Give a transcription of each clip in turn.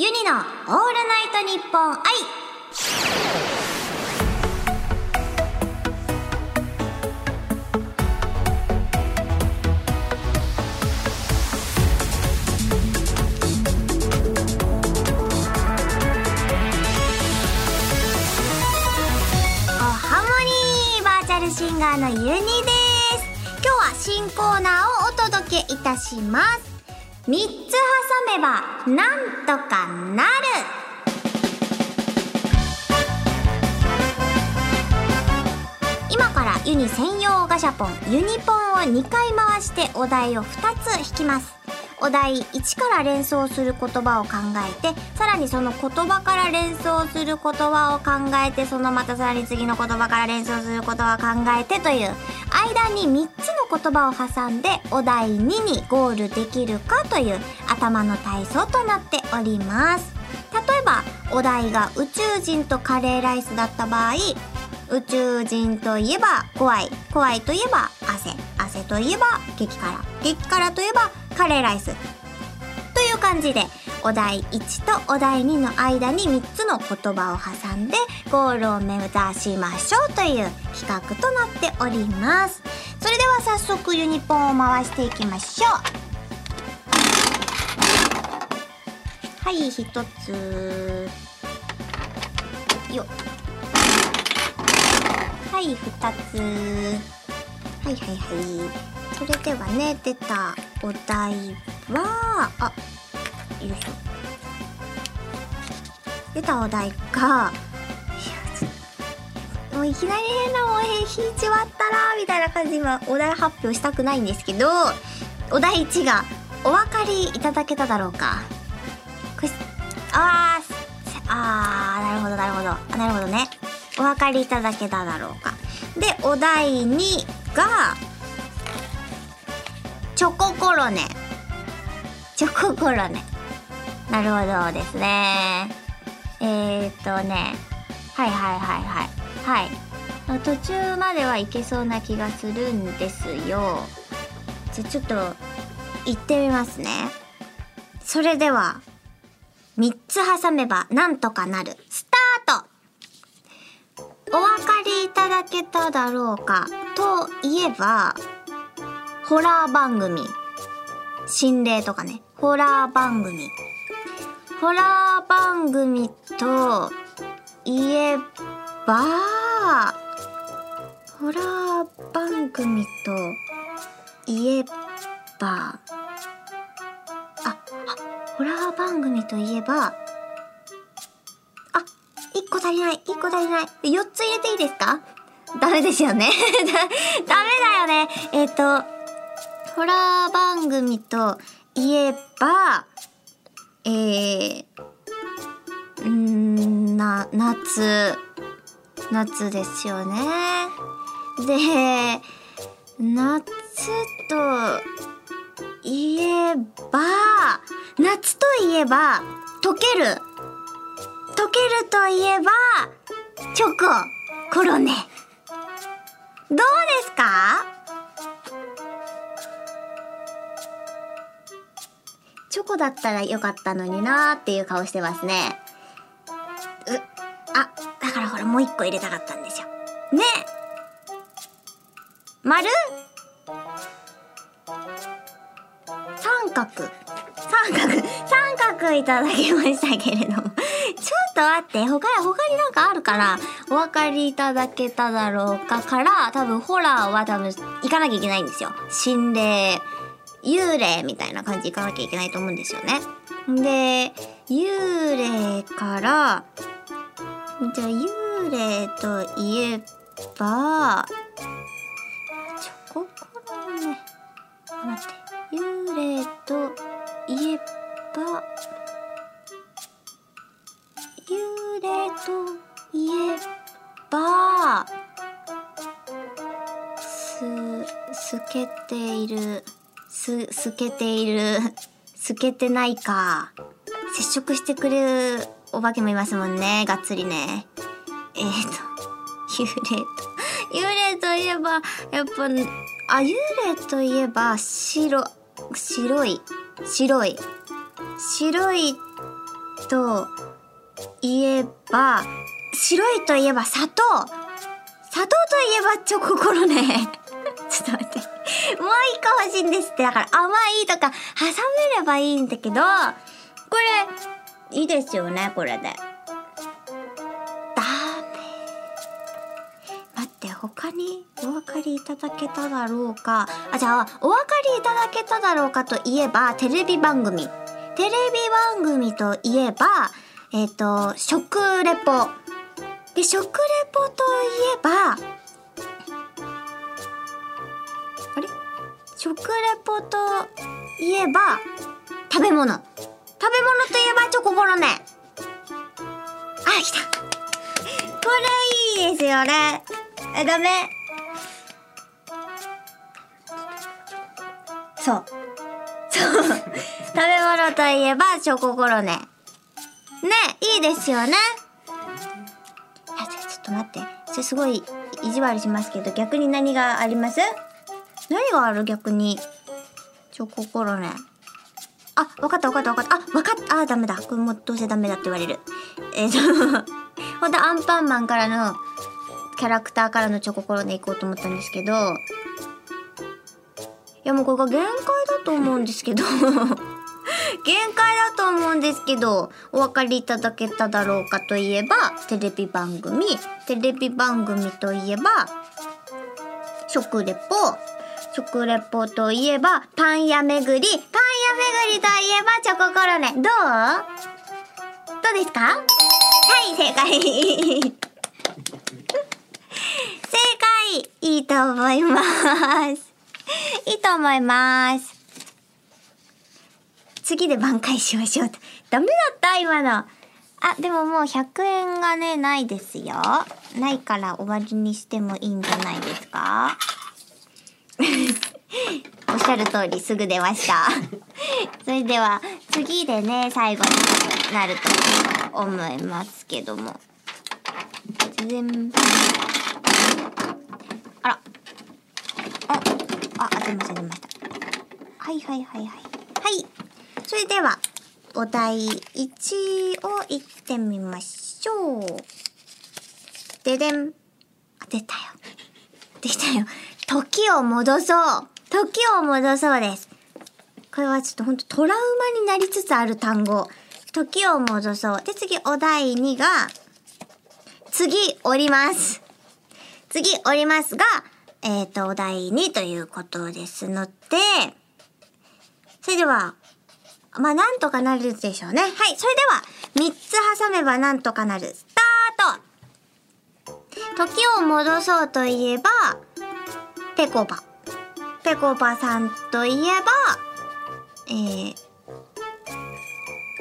ユニのオールナイトニッポン愛おハモニーバーチャルシンガーのユニです。今日は新コーナーをお届けいたします。3つ挟めばなんとかなる。今からユニ専用ガシャポンユニポンを2回回してお題を2つ引きます。お題1から連想する言葉を考えてさらにその言葉から連想する言葉を考えてそのまたさらに次の言葉から連想する言葉を考えてという間に3つの言葉を挟んでお題2にゴールできるかという頭の体操となっております。例えばお題が宇宙人とカレーライスだった場合宇宙人といえば怖い怖いといえば汗汗といえば激辛激辛といえばカレーライス。という感じでお題1とお題2の間に3つの言葉を挟んでゴールを目指しましょうという企画となっております。それでは早速ユニポンを回していきましょう。はい一つ。よはい二つ。はいはいはい。それではね出たお題はあよいしょ。出たお題がもういきなり変なもん引いちまったらみたいな感じで今お題発表したくないんですけどお題1がお分かりいただけただろうか。これあーあーなるほどなるほど。なるほどね。お分かりいただけただろうか。でお題2がチョココロネ。チョココロネ。なるほどですね。えー、っとね。はいはいはいはい。はい。途中まではいけそうな気がするんですよ。じゃちょっと行ってみますね。それでは3つ挟めばなんとかなる。お分かりいただけただろうかといえばホラー番組。心霊とかね。ホラー番組。ホラー番組といえばホラー番組といえばあホラー番組といえば個足りない一個足りない。四つ入れていいですか？ダメですよね。ダメだよね。えっ、とホラー番組といえばえー、うーんな夏夏ですよね。で夏といえば夏といえば溶ける。溶けるといえばチョココロネ。どうですか？チョコだったらよかったのになーっていう顔してますね。うあだからほらもう一個入れたかったんですよ。ね。丸？三角。三角。三角いただきましたけれども。と待って他他になんかあるからお分かりいただけただろうかから多分ホラーは多分行かなきゃいけないんですよ。心霊幽霊みたいな感じで行かなきゃいけないと思うんですよね。で幽霊からじゃあ幽霊といえばチョココロネ待って。幽霊といえばといえばす透けているす透けている透けてないか。接触してくれるお化けもいますもんねがっつりね。えーと幽霊と幽霊といえばやっぱあ幽霊といえば白白い白い。白いといえば、白いといえば砂糖。砂糖といえばチョココロネ。ちょっと待って。もう一個欲しいんですって。だから甘いとか挟めればいいんだけど、これ、いいですよね、これで。ダメ。待って、他にお分かりいただけただろうか。あ、じゃあ、お分かりいただけただろうかといえば、テレビ番組。テレビ番組といえば、えっ、と、食レポ。で、食レポといえば、あれ？食レポといえば、食べ物。食べ物といえばチョココロネ。あ、来た。これいいですよね。え、ダメ。そう。そう。食べ物といえばチョココロネ。ね、いいですよね。あ、ちょっと待って。それすごい意地悪しますけど、逆に何があります？何がある？逆に。チョココロネ。あ、わかったわかったわかった。あ、わかった。あ、ダメだ。これもうどうせダメだって言われる。えっ、と、ほんとアンパンマンからの、キャラクターからのチョココロネ行こうと思ったんですけど、いやもうこれが限界だと思うんですけど、限界だと思うんですけど、お分かりいただけただろうかといえば、テレビ番組。テレビ番組といえば、食レポ。食レポといえば、パン屋巡り。パン屋巡りといえば、チョココロネ。どう？どうですか？はい、正解。正解いいと思います。いいと思います。次で挽回しましょうと。ダメだった今の。あ、でももう100円がね、ないですよ。ないから終わりにしてもいいんじゃないですか？おっしゃる通りすぐ出ました。それでは次でね、最後になると思いますけども。全あら。あ、あ、あ、出ました出ました。はいはいはいはい。はい。それでは、お題1を言ってみましょう。ででん。あ、出たよ。できたよ。時を戻そう。時を戻そうです。これはちょっとほんとトラウマになりつつある単語。時を戻そう。で、次、お題2が、次、折ります。次、折りますが、えっ、と、お題2ということですので、それでは、まあ、なんとかなるでしょうね。はい、それでは、3つ挟めばなんとかなる。スタート時を戻そうといえば、ぺこぱ。ぺこぱさんといえば、えー、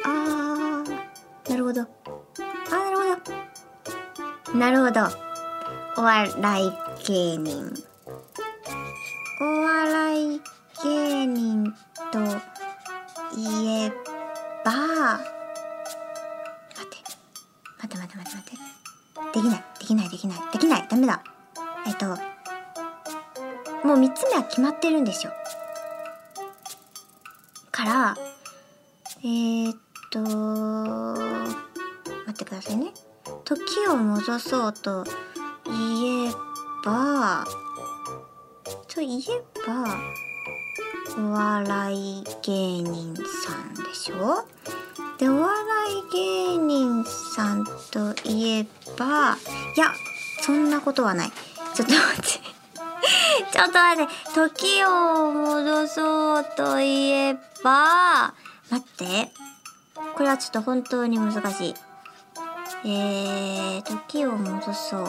あー、なるほど。あー、なるほど。なるほど。お笑い芸人。お笑い芸人とえば、待って、待って待って待って待って。できない、できない、できない、できない、ダメだ。えっと、もう三つ目は決まってるんですよ。から、えー、っと、待ってくださいね。時を戻そうと言えば、と言えば、お笑い芸人さんでしょ？で、お笑い芸人さんといえば、いや、そんなことはない。ちょっと待って。ちょっと待って。時を戻そうといえば、待って。これはちょっと本当に難しい。えー、時を戻そう。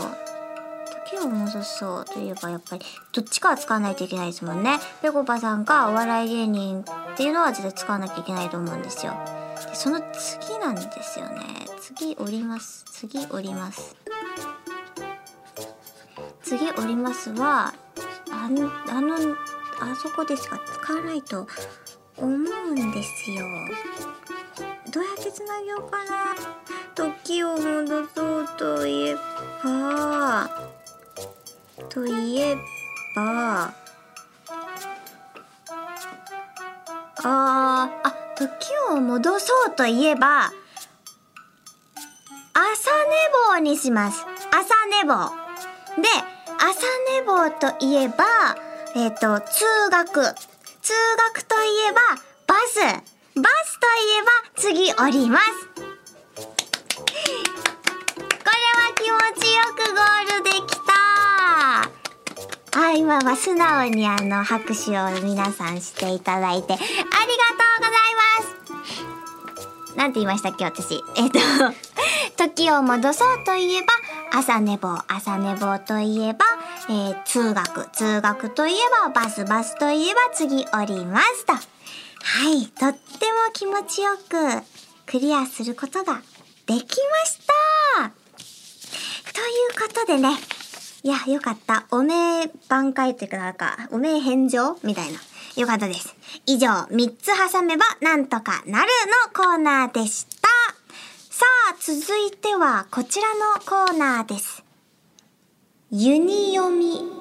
時を戻そうといえばやっぱりどっちかは使わないといけないですもんね。ぺこぱさんかお笑い芸人っていうのは絶対使わなきゃいけないと思うんですよ。でその次なんですよね。次折ります。次折ります。次折りますは、あの、あの、あそこでしか使わないと思うんですよ。どうやってつなげようかな。といえば、あー、あ、時を戻そうといえば、朝寝坊にします。朝寝坊。で、朝寝坊といえば、えっ、と、通学。通学といえば、バス。バスといえば、次降ります。今は素直にあの、拍手を皆さんしていただいて、ありがとうございます。なんて言いましたっけ、私。えっ、と、時を戻そうといえば、朝寝坊、朝寝坊といえば、えー通学、通学といえば、バス、バスといえば、次降りますと。はい、とっても気持ちよくクリアすることができましたということでね、いや、よかった。おめえ挽回っていうかなんか、おめえ返上みたいな。よかったです。以上、3つ挟めばなんとかなるのコーナーでした。さあ、続いてはこちらのコーナーです。ユニ読み。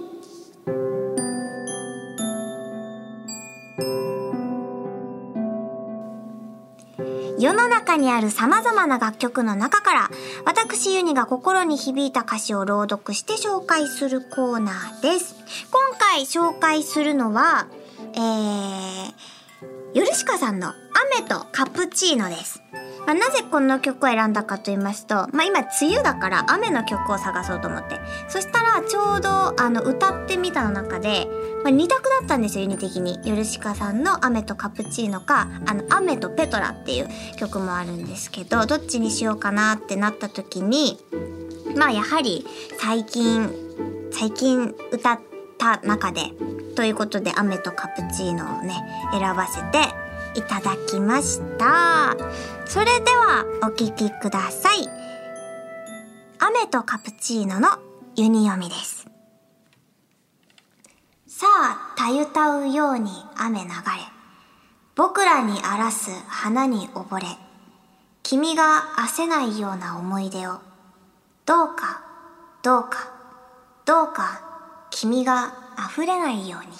世の中にある様々な楽曲の中から、私ユニが心に響いた歌詞を朗読して紹介するコーナーです。今回紹介するのは、えー、ヨルシカさんの雨とカプチーノです。まあ、なぜこの曲を選んだかと言いますと、まあ、今梅雨だから雨の曲を探そうと思って。そしたらちょうどあの歌ってみたの中で、まあ、2択だったんですよ、ユニ的に。ヨルシカさんの雨とカプチーノか、あの雨とペトラっていう曲もあるんですけど、どっちにしようかなってなった時に、まあやはり最近、最近歌った中で、ということで雨とカプチーノをね、選ばせていただきました。それではお聴きください。雨とカプチーノのユニ読みです。さあ、たゆたうように雨流れ。僕らに荒らす花に溺れ。君が焦ないような思い出を。どうか、どうか、どうか、君が溢れないように。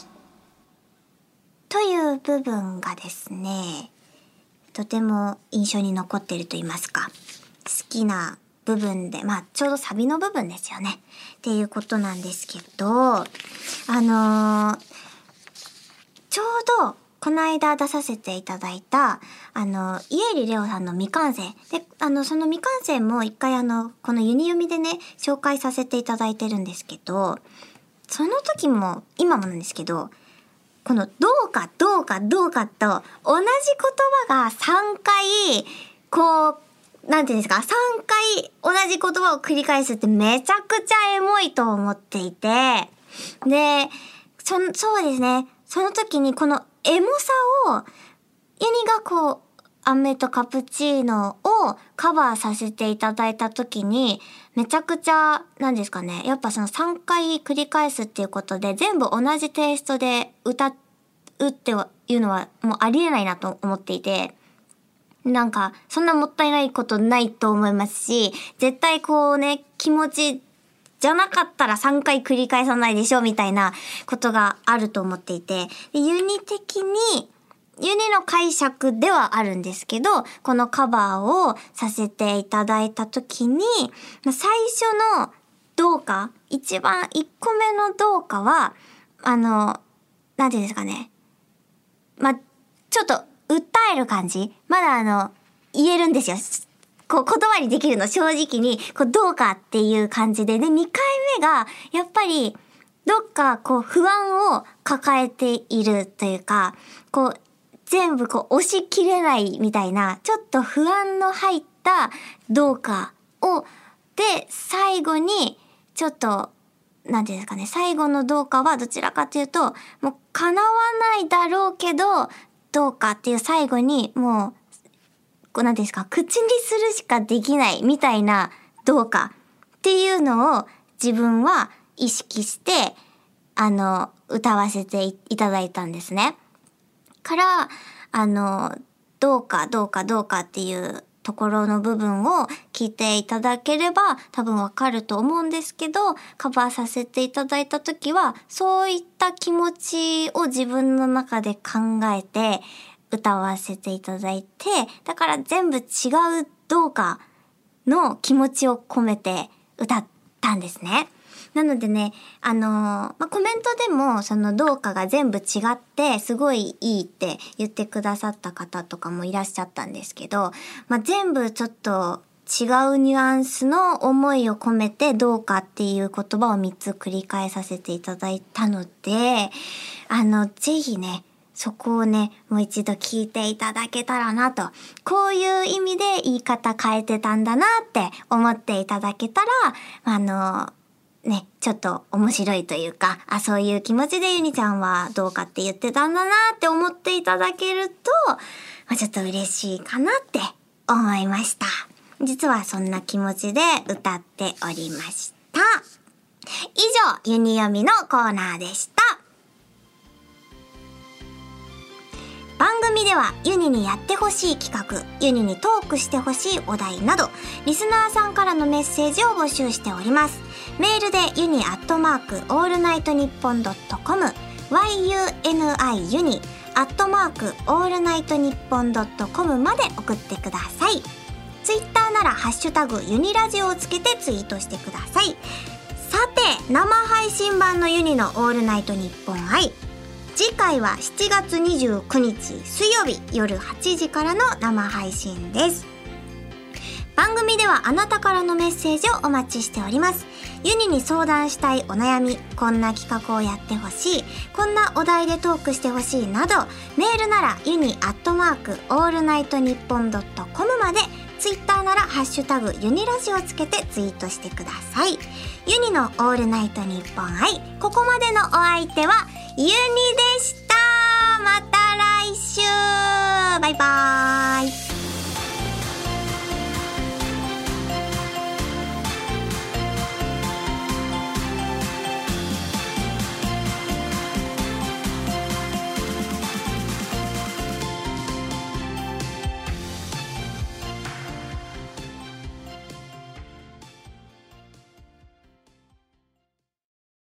という部分がですね、とても印象に残っていると言いますか、好きな部分で、まあちょうどサビの部分ですよね。っていうことなんですけど、あのーちょうどこの間出させていただいた、あの、家入レオさんの未完成。で、あの、その未完成も一回あの、このユニ読みでね、紹介させていただいてるんですけど、その時も、今もなんですけど、このどうかどうかどうかと同じ言葉が3回、こう、なんていうんですか、3回同じ言葉を繰り返すってめちゃくちゃエモいと思っていて、で、そ、そうですね、その時にこのエモさを、ユニがこう、飴とカプチーノをカバーさせていただいた時に、めちゃくちゃ、なんですかね、やっぱその3回繰り返すっていうことで、全部同じテイストで歌うっていうのはもうありえないなと思っていて、なんか、そんなもったいないことないと思いますし、絶対こうね、気持ちじゃなかったら3回繰り返さないでしょみたいなことがあると思っていて、でユニ的に、ユニの解釈ではあるんですけど、このカバーをさせていただいたときに、最初のどうか、一番1個目のどうかは、あの、なんていうんですかね。ま、ちょっと訴える感じまだあの、言えるんですよ。こう言葉にできるの正直に、こうどうかっていう感じで。で、2回目が、やっぱり、どっかこう不安を抱えているというか、こう、全部こう押し切れないみたいな、ちょっと不安の入ったどうかを、で、最後に、ちょっと、なんていうんですかね、最後のどうかはどちらかというと、もう叶わないだろうけど、どうかっていう最後に、もう、こうなんですか、口にするしかできないみたいなどうかっていうのを自分は意識して、あの、歌わせていただいたんですね。から、あの、どうかどうかどうかっていうところの部分を聞いていただければ多分わかると思うんですけど、カバーさせていただいた時は、そういった気持ちを自分の中で考えて歌わせていただいて、だから全部違うどうかの気持ちを込めて歌ったんですね。なのでね、あのー、まあ、コメントでも、その、どうかが全部違って、すごいいいって言ってくださった方とかもいらっしゃったんですけど、まあ、全部ちょっと違うニュアンスの思いを込めて、どうかっていう言葉を3つ繰り返させていただいたので、あの、ぜひね、そこをね、もう一度聞いていただけたらなと。こういう意味で言い方変えてたんだなって思っていただけたら、あの、ね、ちょっと面白いというか、あ、そういう気持ちでゆにちゃんはどうかって言ってたんだなって思っていただけると、まあ、ちょっと嬉しいかなって思いました。実はそんな気持ちで歌っておりました。以上、ユニ読みのコーナーでした。番組ではユニにやってほしい企画、ユニにトークしてほしいお題など、リスナーさんからのメッセージを募集しております。メールでユニアットマークオールナイトニッポンドットコム yuni ユニアットマークオールナイトニッポンドットコムまで送ってください。ツイッターならハッシュタグユニラジオをつけてツイートしてください。さて、生配信版のユニのオールナイトニッポン i。次回は7月29日水曜日夜8時からの生配信です。番組ではあなたからのメッセージをお待ちしております。ユニに相談したいお悩み、こんな企画をやってほしい、こんなお題でトークしてほしいなど、メールならユニアットマークオールナイトニッポンドットコムまで、ツイッターならハッシュタグユニラジをつけてツイートしてください。ユニのオールナイトニッポン愛、ここまでのお相手はユニでした。また来週。バイバーイ。